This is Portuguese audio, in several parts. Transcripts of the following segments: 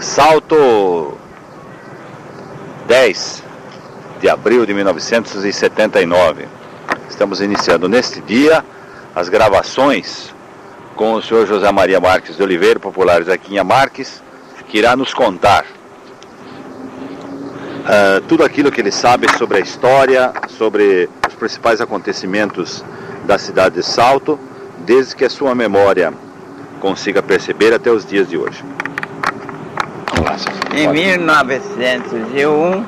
Salto 10 de abril de 1979. Estamos iniciando neste dia as gravações com o senhor José Maria Marques de Oliveira, popular Zequinha Marques, que irá nos contar uh, tudo aquilo que ele sabe sobre a história, sobre os principais acontecimentos da cidade de Salto, desde que a sua memória consiga perceber até os dias de hoje. Em 1901,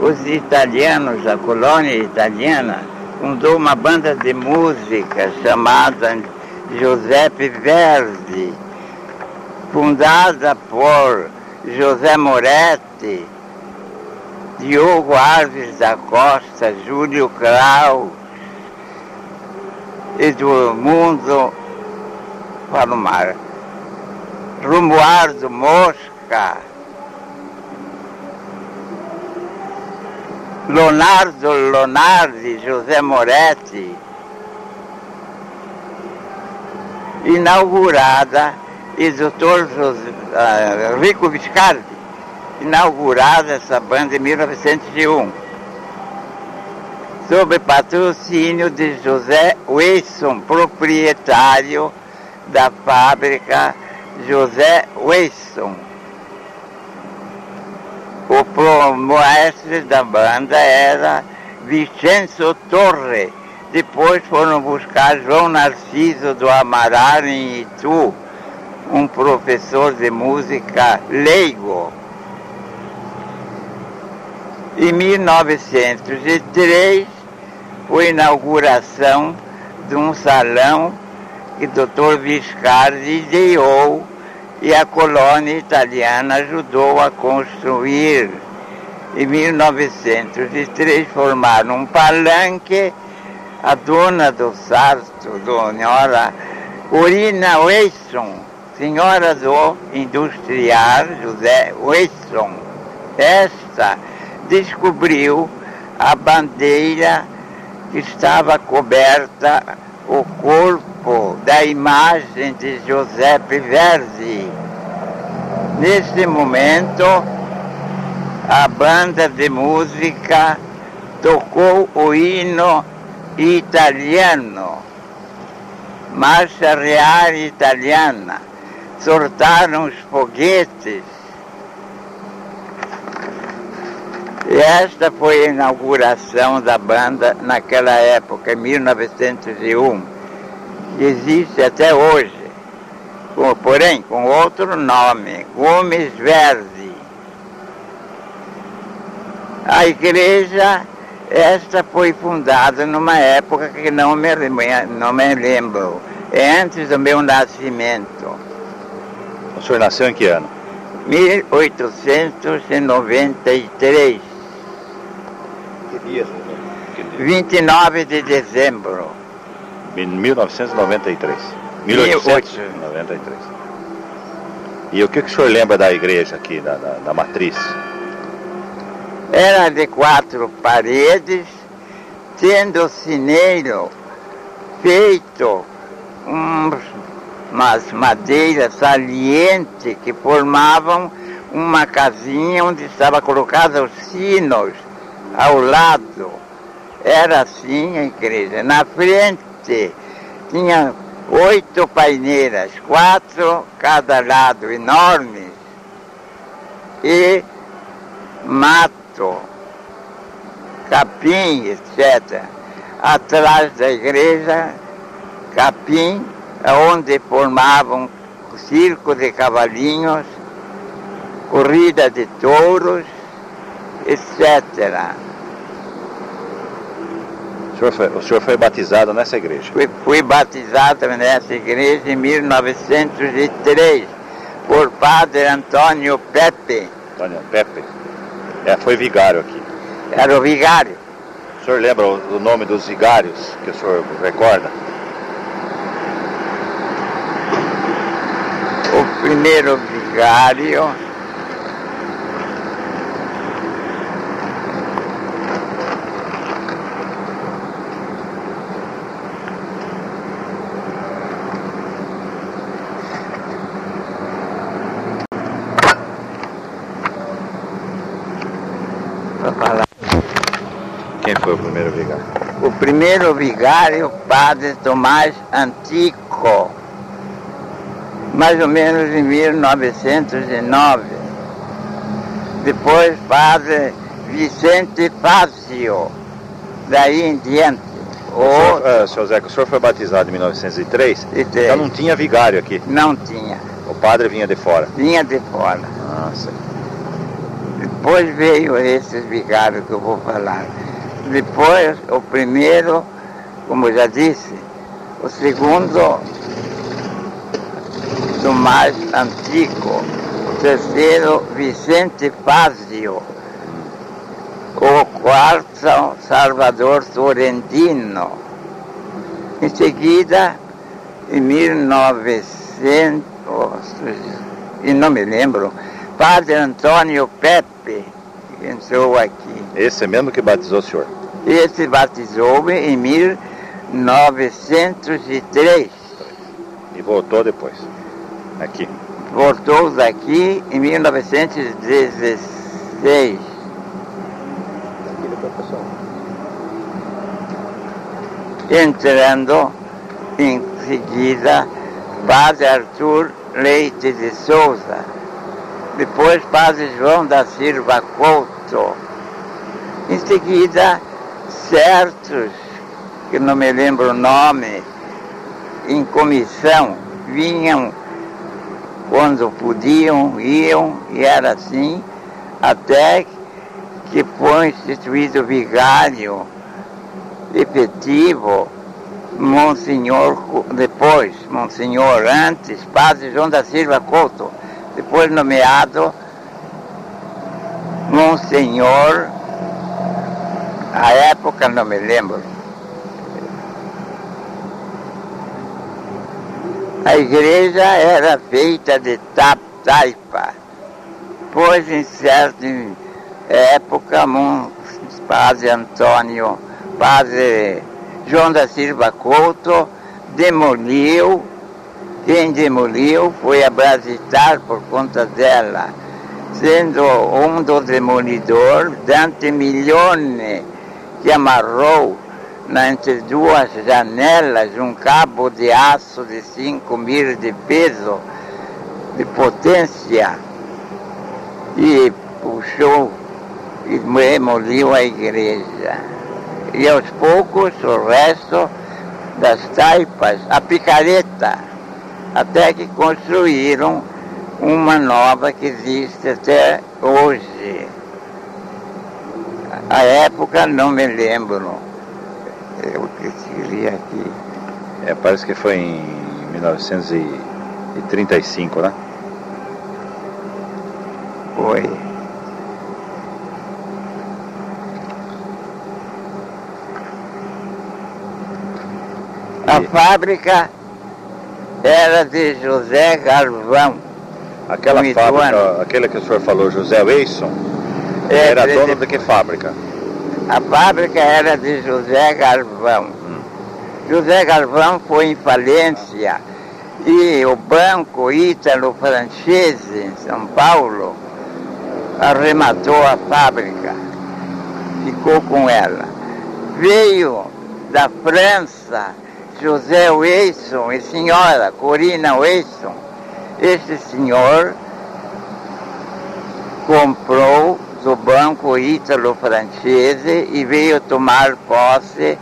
os italianos, a colônia italiana, fundou uma banda de música chamada Giuseppe Verdi, fundada por José Moretti, Diogo Alves da Costa, Júlio Kraus, Edmundo Palomar, Romualdo Mosca, Leonardo Lonardi, José Moretti, inaugurada, e doutor José, uh, Rico Viscardi, inaugurada essa banda em 1901, sob patrocínio de José Wilson, proprietário da fábrica José Wilson. O maestro da banda era Vicenzo Torre. Depois foram buscar João Narciso do Amaral em Itu, um professor de música leigo. Em 1903 foi a inauguração de um salão que o Dr. Viscardi ideou e a colônia italiana ajudou a construir. Em 1903 formaram um palanque, a dona do sarto, senhora Urina Wilson, senhora do industrial José Wilson. Esta descobriu a bandeira que estava coberta o corpo da imagem de Giuseppe Verdi. Neste momento, a banda de música tocou o hino italiano, Marcha Real Italiana, soltaram os foguetes. E esta foi a inauguração da banda naquela época, em 1901, que existe até hoje, com, porém com outro nome, Gomes Verde. A igreja, esta foi fundada numa época que não me, não me lembro, é antes do meu nascimento. O senhor nasceu em que ano? 1893. Que dia? 29 de dezembro. Em 1993. 1893. E o que, que o senhor lembra da igreja aqui, da, da, da matriz? Era de quatro paredes, tendo sineiro feito uns, umas madeiras salientes que formavam uma casinha onde estava colocado os sinos ao lado. Era assim a igreja. Na frente tinha oito paineiras, quatro cada lado, enormes, e mato, capim, etc. Atrás da igreja, capim, onde formavam circo de cavalinhos, corrida de touros, etc. O senhor foi, o senhor foi batizado nessa igreja? Fui, fui batizado nessa igreja em 1903 por Padre Antônio Pepe. Antônio Pepe. É, foi vigário aqui. Era o vigário. O senhor lembra o, o nome dos vigários que o senhor recorda? O primeiro vigário Quem foi o primeiro vigário? O primeiro vigário, o padre Tomás Antico, mais ou menos em 1909. Depois, padre Vicente Fácio, daí em diante. O senhor, uh, senhor Zeca, o senhor foi batizado em 1903? Então não tinha vigário aqui? Não tinha. O padre vinha de fora? Vinha de fora. Nossa. Depois veio esses vigários que eu vou falar. Depois, o primeiro, como já disse, o segundo, do mais antigo, o terceiro, Vicente Fazio, o quarto, Salvador Sorrentino. Em seguida, em 1900, e não me lembro, Padre Antônio Pepe entrou aqui. Esse é mesmo que batizou o senhor? Esse batizou-me em 1903. E voltou depois, aqui? Voltou daqui em 1916. Entrando em seguida, Padre Arthur Leite de Souza, depois Padre João da Silva Couto, em seguida certos, que não me lembro o nome, em comissão, vinham quando podiam, iam, e era assim, até que foi instituído vigário efetivo, Monsenhor, depois, Monsenhor, antes, Padre João da Silva Couto, depois nomeado Monsenhor a época não me lembro. A igreja era feita de taipa, pois em certa época, padre Antônio, padre João da Silva Couto, demoliu, quem demoliu foi a Brasitar por conta dela, sendo um dos demolidores Dante Milione, que amarrou entre duas janelas um cabo de aço de 5 mil de peso, de potência, e puxou e demoliu a igreja. E aos poucos o resto das taipas, a picareta, até que construíram uma nova que existe até hoje. A época não me lembro. Eu escrevi aqui. É, parece que foi em 1935, né? Foi. A fábrica era de José Galvão. Aquela fábrica, aquela que o senhor falou, José Wilson, é, era dono de que fábrica? A fábrica era de José Galvão. Hum. José Galvão foi em falência e o Banco Ítalo Francese, em São Paulo, arrematou a fábrica, ficou com ela. Veio da França José Wilson e senhora Corina Wilson. Este senhor comprou do Banco Ítalo Francese e veio tomar posse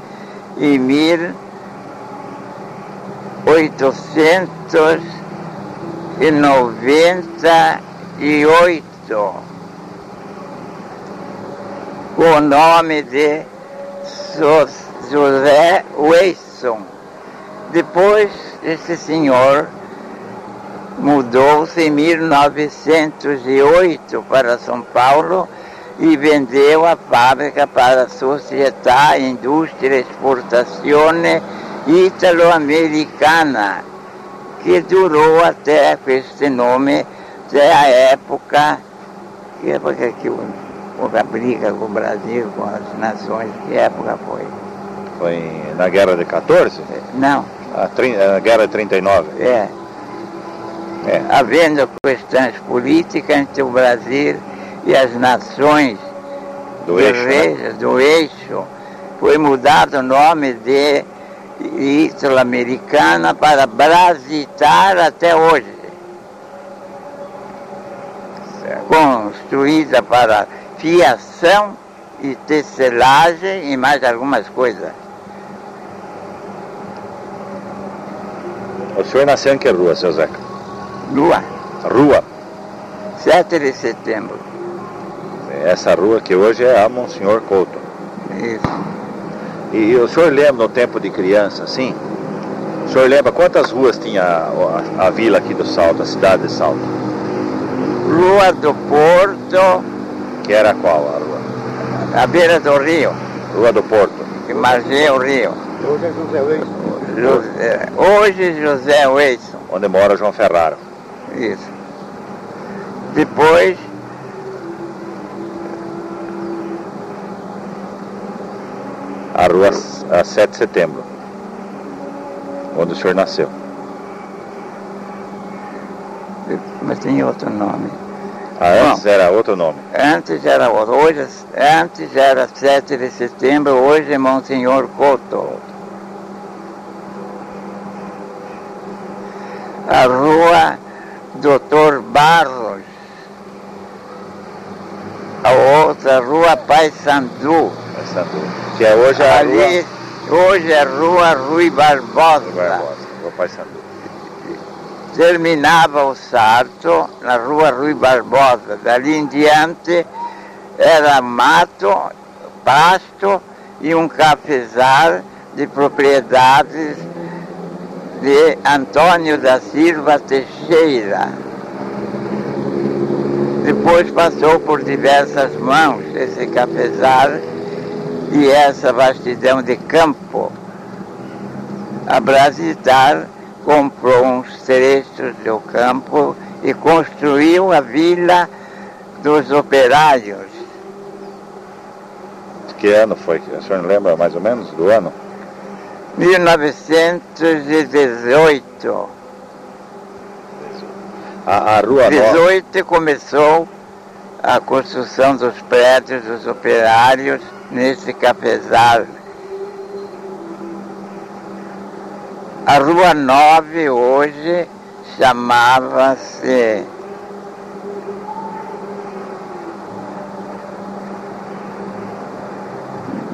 em 1898 com o nome de José Wilson. Depois, esse senhor mudou-se em 1908 para São Paulo e vendeu a fábrica para a Società Indústria Exportazione Italo-Americana, que durou até com este nome até a época, que época que houve a briga com o Brasil, com as nações, que época foi? Foi na Guerra de 14? Não. A, a Guerra de 39? É é. havendo questões políticas entre o Brasil e as nações Do eixo, né? Do eixo, foi mudado o nome de Sul-Americana para Brasitar até hoje. Construída para fiação e tecelagem e mais algumas coisas. O senhor nasceu em que rua, seu Zeca? Lua, Rua. 7 de setembro. Essa rua que hoje é a Monsenhor Couto. Isso. E o senhor lembra no tempo de criança, assim? O senhor lembra quantas ruas tinha a, a- a vila aqui do Salto, a cidade de Salto? Rua do Porto, Que era qual a rua? à beira do rio, Rua do Porto. que margeia o rio. Hoje é José Leite. José- hoje José Wilson. Onde mora João Ferraro. Isso. Depois, A rua a 7 de setembro. Onde o senhor nasceu. mas tem outro nome. Ah, antes era outro nome. Antes era outro. Hoje, antes era 7 de setembro, hoje é Monsenhor Couto. A rua Doutor Barros. A outra rua Pai Sandu. Rua. Que é hoje a Ali, hoje é rua Rui rua Barbosa. Barbosa. Rua Paysandu. terminava o sarto na rua Rui Barbosa. Dali em diante era mato, pasto e um cafezal de propriedades de Antônio da Silva Teixeira. Depois passou por diversas mãos esse cafezal e essa vastidão de campo. A Brasitar comprou uns trechos do campo e construiu a vila dos operários. Que ano foi? O senhor lembra mais ou menos do ano? 1918. A, a rua nova. 18 começou a construção dos prédios dos operários nesse cafezal. A Rua 9 hoje chamava-se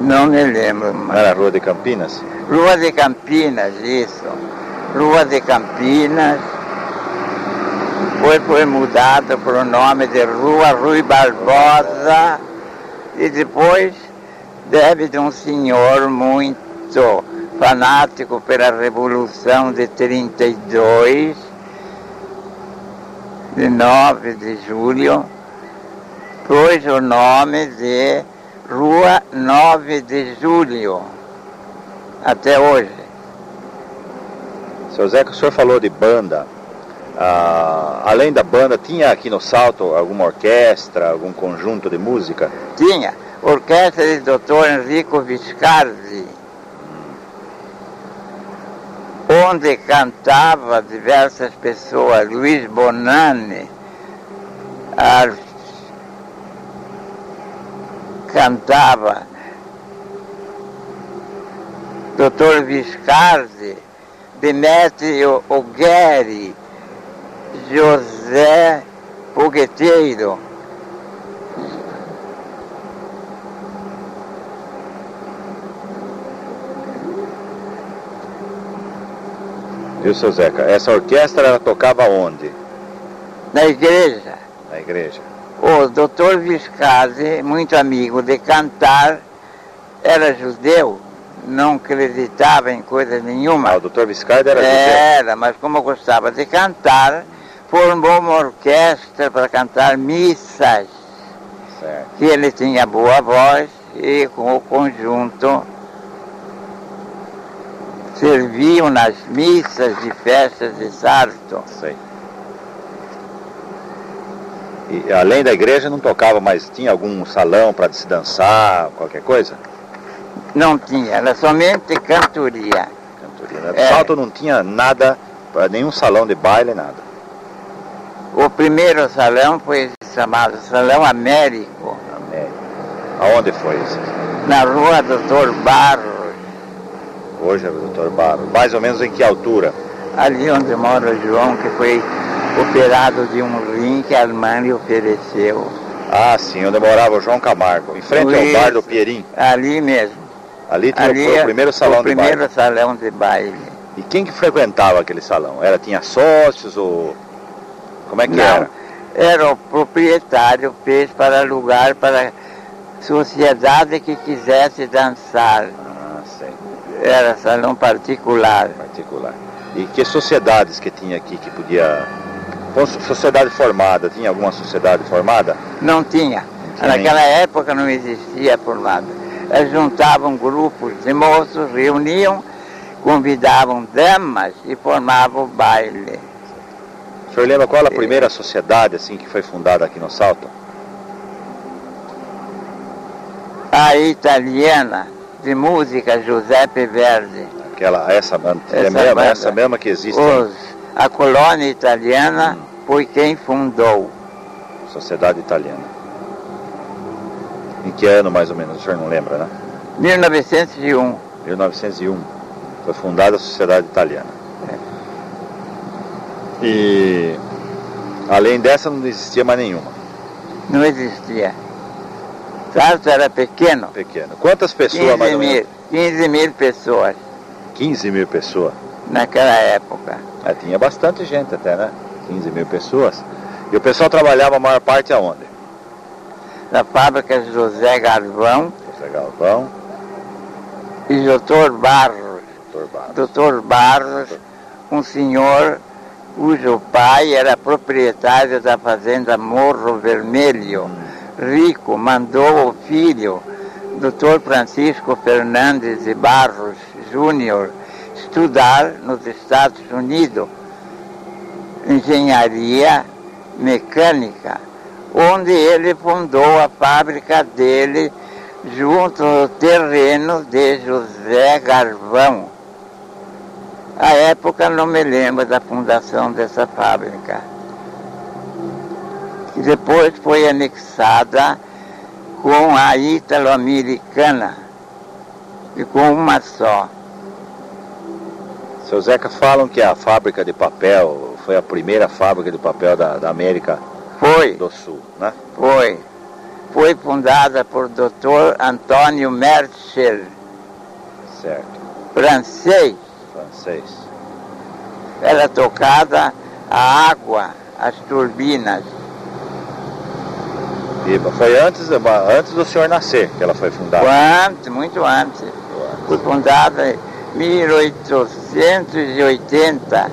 Não me lembro mais. era a rua de Campinas? Rua de Campinas, isso. Rua de Campinas. Foi, foi mudado para o nome de Rua Rui Barbosa. E depois deve de um senhor muito fanático pela Revolução de 32, de 9 de julho, pôs o nome de Rua 9 de Julho, até hoje. Seu Zeca, o senhor falou de banda. Ah, além da banda, tinha aqui no Salto alguma orquestra, algum conjunto de música? Tinha orquestra de Dr. Enrico Viscardi, onde cantava diversas pessoas, Luiz Bonani, cantava Dr. Viscardi, Demetrio Ogueri, José Fogueteiro. Viu, seu Zeca? Essa orquestra ela tocava onde? Na igreja, Na igreja. O doutor Viscardi, muito amigo de cantar, era judeu, não acreditava em coisa nenhuma. Ah, o doutor Viscardi era judeu. Era, mas como gostava de cantar, formou uma orquestra para cantar missas, Certo. que ele tinha boa voz e com o conjunto serviam nas missas de festas de Sarto. Sei. E além da igreja não tocava, mas tinha algum salão para se dançar, qualquer coisa? Não tinha, era somente cantoria. Cantoria, né? É. Salto não tinha nada, nenhum salão de baile, nada. O primeiro salão foi chamado Salão Américo. América. Aonde foi isso? Na rua Doutor Barros, Hoje é o doutor Barros. Mais ou menos em que altura? ali onde mora o João, que foi operado de um rim que a irmã lhe ofereceu. Ah, sim, onde morava o João Camargo. Em frente ao Isso. bar do Pierim. Ali mesmo. Ali tinha Ali é o primeiro salão o primeiro de baile. salão de baile. E quem que frequentava aquele salão? Era, tinha sócios ou... Como é que Não, era? era o proprietário, fez para alugar para sociedade que quisesse dançar. Ah, sei. Era salão particular. Particular. E que sociedades que tinha aqui que podia... Com so- Sociedade formada, tinha alguma sociedade formada? Não tinha. tinha Naquela época não existia formada. Eles juntavam grupos de moços, reuniam, convidavam damas e formavam o baile. O senhor lembra qual a primeira sociedade assim que foi fundada aqui no Salto? A italiana de música Giuseppe Verdi. Aquela, essa banda, é Essa mesma, essa mesma que existe, Os, a colônia italiana foi quem fundou. Sociedade Italiana. Em que ano mais ou menos? O senhor não lembra, né? 1901. 1901. Foi fundada a Sociedade Italiana. E além dessa não existia mais nenhuma. Não existia. Salto era pequeno. Pequena. Quantas pessoas 15 mais ou mil, menos? 15 mil pessoas 15 mil pessoas. naquela época. É, tinha bastante gente até, né? 15 mil pessoas. E o pessoal trabalhava a maior parte aonde? Na fábrica José Galvão José Galvão, e Dr. Barros. Dr. Barros. Dr. Barros, um senhor cujo pai era proprietário da fazenda Morro Vermelho. Rico, mandou o filho, Dr. Francisco Fernandes de Barros Júnior, estudar nos Estados Unidos engenharia mecânica, onde ele fundou a fábrica dele junto ao terreno de José Garvão. A época não me lembro da fundação dessa fábrica. Que depois foi anexada com a Ítalo-Americana, ficou uma só. Seu Zeca, falam que a fábrica de papel foi a primeira fábrica de papel da, da América Foi, do Sul, né? foi. Foi fundada por Dr. Antônio Merchel, Certo. francês. Francês. Era tocada a água, as turbinas. E foi antes, antes do senhor nascer que ela foi fundada. Antes, muito antes. Foi fundada 1880.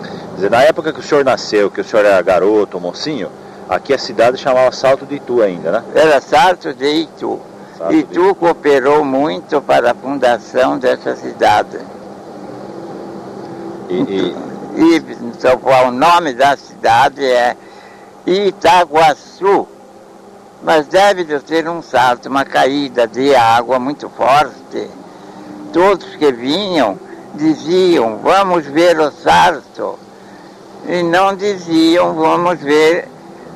Quer dizer, na época que o senhor nasceu, que o senhor era garoto, mocinho, aqui a cidade chamava Salto de Itu ainda, né? Era Salto de Itu. Salto de Itu cooperou muito para a fundação dessa cidade. E, e- E então, o nome da cidade é Itaguaçu. Mas deve de ter um salto, uma caída de água muito forte. Todos que vinham diziam, vamos ver o salto. E não diziam, vamos ver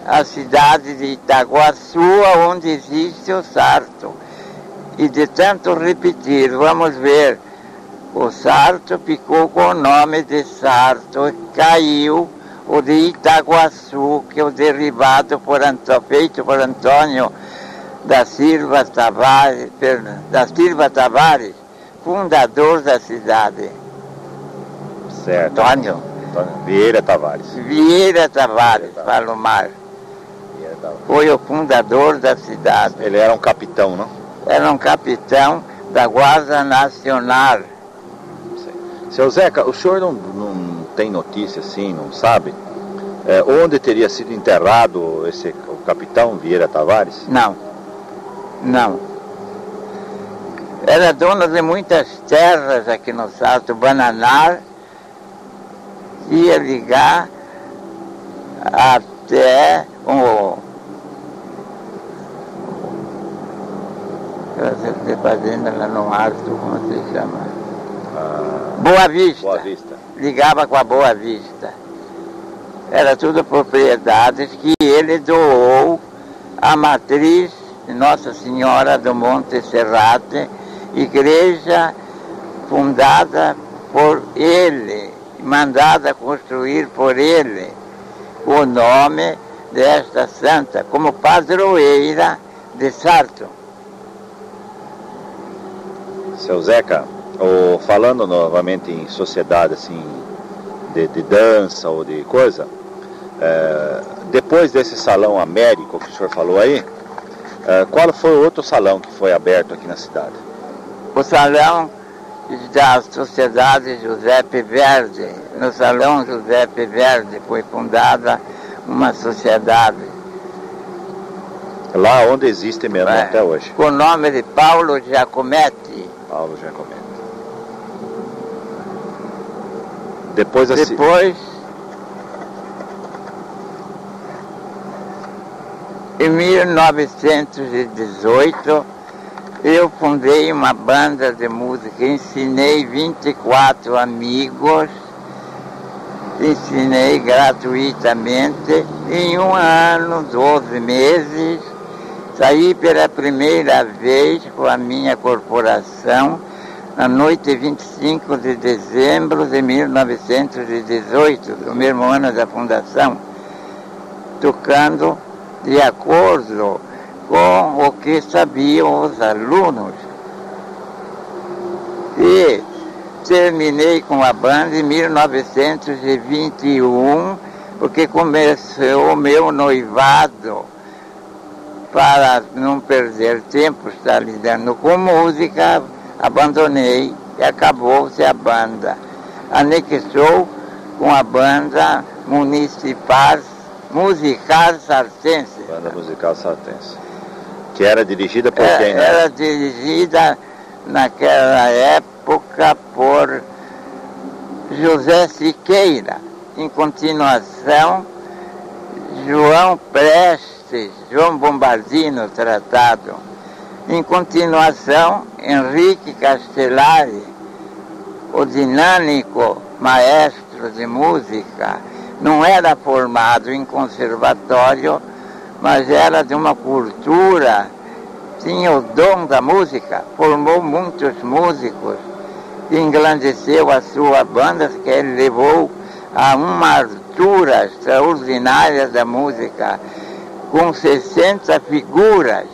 a cidade de Itaguaçu, onde existe o salto. E de tanto repetir, vamos ver o Sarto ficou com o nome de Sarto caiu o de Itaguaçu, que é o derivado por Anto- feito por Antônio da Silva Tavares, da Silva Tavares, fundador da cidade. certo. Antônio Antônio Vieira Tavares. Vieira Tavares, Palomar, Vieira Tavares. foi o fundador da cidade. Ele era um capitão, não? Era um capitão da Guarda Nacional. Seu Zeca, o senhor não, não tem notícia assim, não sabe? É, onde teria sido enterrado esse o capitão Vieira Tavares? Não, não. Era dono de muitas terras aqui no Salto Bananar. Ia ligar até o. de fazenda lá no alto, como se chama? Ah, Boa Vista. Boa Vista. Ligava com a Boa Vista. Era tudo propriedades que ele doou à matriz Nossa Senhora do Monte Serrate, igreja fundada por ele, mandada construir por ele, o nome desta santa como padroeira de Sarto. Seu Zeca, ou falando novamente em sociedade assim de, de dança ou de coisa, é, depois desse salão Américo que o senhor falou aí, é, qual foi o outro salão que foi aberto aqui na cidade? O salão da Sociedade José Verde. No Salão José Verde foi fundada uma sociedade. Lá onde existe mesmo é, até hoje. Com o nome de Paulo Giacometti. Paulo Giacometti. Depois, Depois em 1918 eu fundei uma banda de música, ensinei 24 amigos, ensinei gratuitamente. Em um ano, 12 meses, saí pela primeira vez com a minha corporação na noite 25 de dezembro de 1918, do mesmo ano da fundação, tocando de acordo com o que sabiam os alunos. E terminei com a banda em 1921, porque começou o meu noivado. Para não perder tempo, estar lidando com música, abandonei e acabou-se a banda. Anexou com a banda municipal musical sartense. Banda musical sartense que era dirigida por é, quem? Né? Era dirigida naquela época por José Siqueira. Em continuação, João Prestes, João Bombardino tratado. Em continuação, Henrique Castellari, o dinâmico maestro de música, não era formado em conservatório, mas era de uma cultura, tinha o dom da música, formou muitos músicos, engrandeceu a sua banda, que ele levou a uma altura extraordinária da música, com 60 figuras,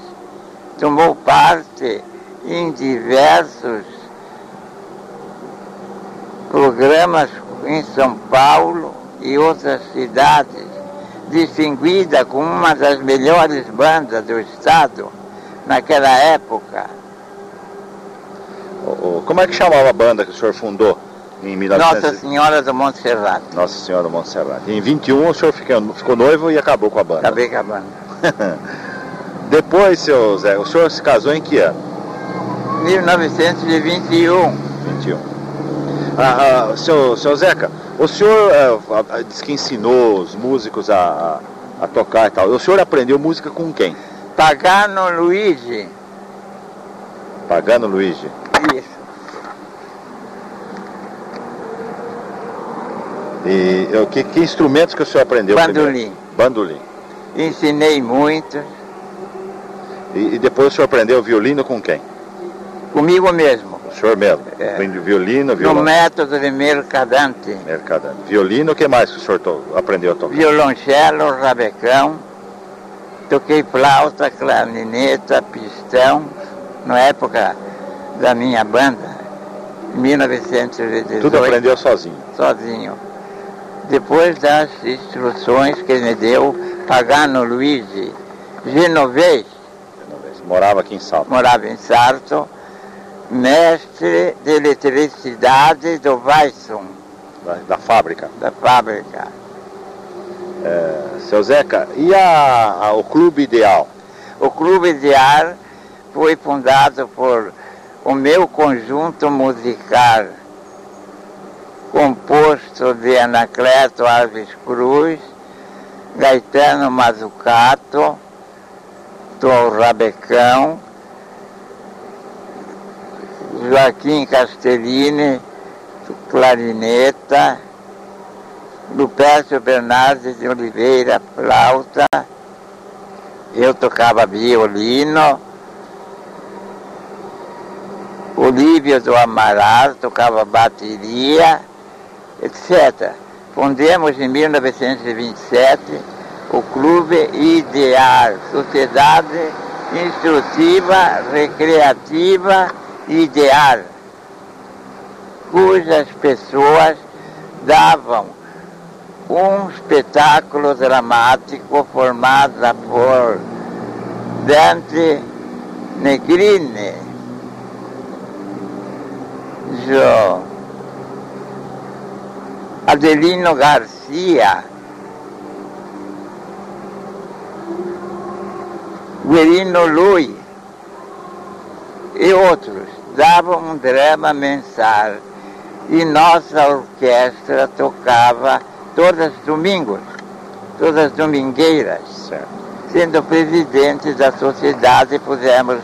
tomou parte em diversos programas em São Paulo e outras cidades distinguida como uma das melhores bandas do estado naquela época. Como é que chamava a banda que o senhor fundou em 1900? Nossa Senhora do Monte Serrato. Nossa Senhora do Monte Serrato. Em 21 o senhor ficou, ficou noivo e acabou com a banda. Acabei com a banda. Depois, seu Zé, o senhor se casou em que ano? 1921. 21. Ah, ah, seu, seu Zeca, o senhor é, diz que ensinou os músicos a, a, tocar e tal. O senhor aprendeu música com quem? Pagano Luigi. Pagano Luigi. Isso. E eu, que, que instrumentos que o senhor aprendeu? Bandolim. Primeiro? Bandolim. Ensinei muito. E, e depois o senhor aprendeu violino com quem? Comigo mesmo senhor mesmo? É. Violino, violão? No método de mercadante. Mercadante. Violino, o que mais que o senhor to... aprendeu a tocar? Violoncelo, rabecão. Toquei flauta, clarineta, pistão, na época da minha banda, 1918. Tudo aprendeu sozinho? Sozinho. Depois das instruções que me deu Pagano Luigi Genovese. Morava aqui em Salto. Morava em Sarto mestre de eletricidade do Weisson. Da, da fábrica? Da fábrica. É, seu Zeca, e a, a, o Clube Ideal? O Clube Ideal foi fundado por o meu conjunto musical, composto de Anacleto Alves Cruz, Gaetano Mazucato, Tom Rabecão, Joaquim Castellini, clarineta, Lupércio Bernardes de Oliveira, flauta, eu tocava violino, Olívio do Amaral tocava bateria, etc. Fundemos em 1927 o Clube Ideal, Sociedade Instrutiva, Recreativa Ideal, cujas pessoas davam um espetáculo dramático formado por Dante Negrini, Jo, Adelino Garcia, Guerino Lui e outros davam um drama mensal e nossa orquestra tocava todas domingos, todas domingueiras. Sendo presidente da sociedade, pusemos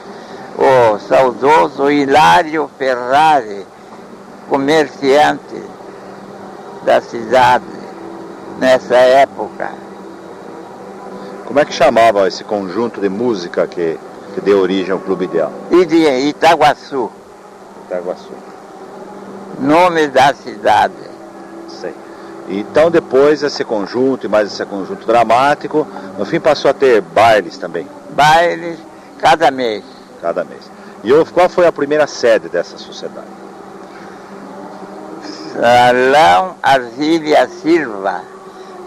o saudoso Hilário Ferrari, comerciante da cidade nessa época. Como é que chamava esse conjunto de música que, que deu origem ao Clube Ideal? De Itaguaçu, Itaguaçu. nome da cidade. Sei. Então depois esse conjunto e mais esse conjunto dramático, no fim passou a ter bailes também, Bailes cada mês. cada mês. E qual foi a primeira sede dessa sociedade? Salão Arzília Silva,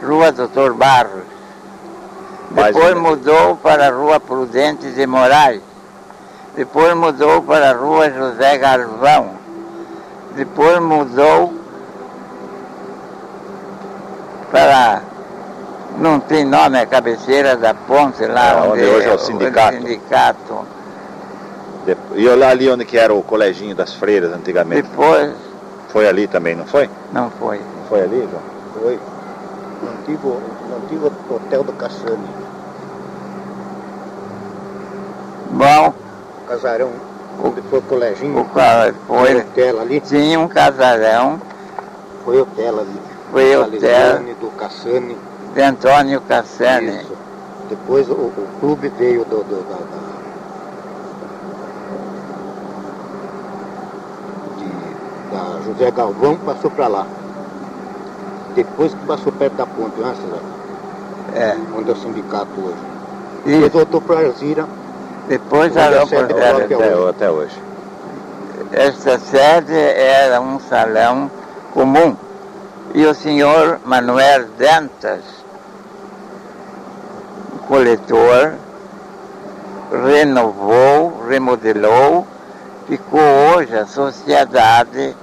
Rua Doutor Barros. Mais Depois mudou para a Rua Prudente de Moraes. Depois mudou para a Rua José Galvão. Depois mudou para. Não tem nome, a cabeceira da ponte lá. É, onde hoje é o sindicato. sindicato. De- E olhar ali onde que era o coleginho das freiras antigamente. Depois, Foi ali também, não foi? não foi. Foi ali, João? Foi. No antigo, no antigo hotel do Cassani. Bom, Casarão, onde foi o coleginho. o qual Foi foi. hotel ali. Tinha um casarão, Foi hotel ali. foi hotel do Cassani. de Antônio Cassani. Isso. Depois o, o clube veio do, do- da, da, de- da José Galvão, passou para lá. Depois que passou perto da ponte, né, César? É. Onde é o sindicato hoje. E Depois voltou para Alzira. Depois a terra. até Até, hoje. até hoje. Esta sede era um salão comum. E o senhor Manuel Dantas, coletor, renovou, remodelou, ficou hoje a sociedade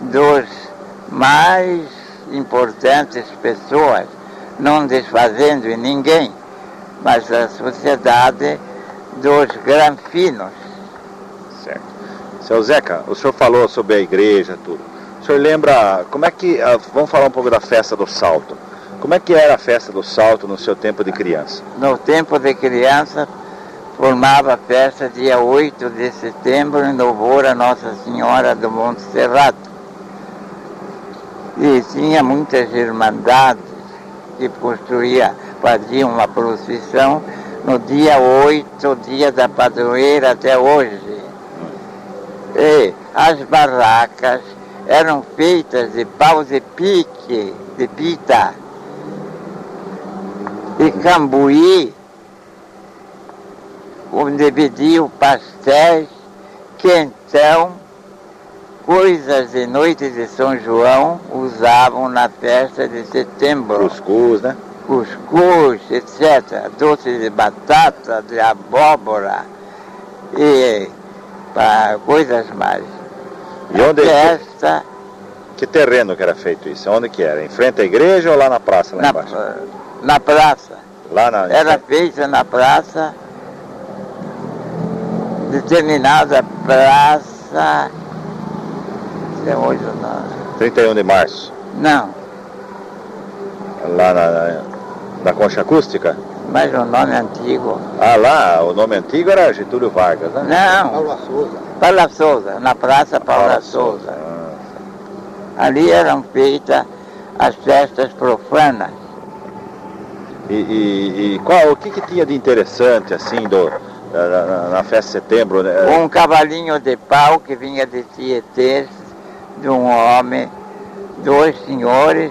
dos mais importantes pessoas, não desfazendo em ninguém, mas a sociedade dos granfinos. Certo. Seu Zeca, o senhor falou sobre a igreja, tudo. O senhor lembra, como é que, ah, vamos falar um pouco da festa do salto. Como é que era a festa do salto no seu tempo de criança? No tempo de criança, formava a festa dia 8 de setembro em louvor a Nossa Senhora do Monte Serrato. E tinha muitas irmandades que construía, faziam uma procissão no dia 8, dia da padroeira até hoje. E as barracas eram feitas de pau de pique, de pita, e cambuí, onde vendiam pastéis, quentão, coisas de noite de São João usavam na festa de setembro. Cuscuz, né? Cuscuz, etc. Doce de batata, de abóbora e pá, coisas mais. E onde, Festa que terreno que era feito isso? Onde que era? Em frente à igreja ou lá na praça, lá na, embaixo? na praça. Lá na... Era feita na praça, determinada praça. Até hoje não. 31 de março. Não, Lá na, na, na concha acústica? mas o nome antigo. Ah, lá, o nome antigo era Getúlio Vargas, né? Não, Paula Souza. Paula Souza, na Praça Paula Souza. Ah, Ali eram feitas as festas profanas. E, e, e qual, o que, que tinha de interessante assim do, na, na festa de setembro? Né? Um cavalinho de pau que vinha de Tietê, de um homem, dois senhores,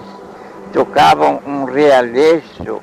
tocavam um realeixo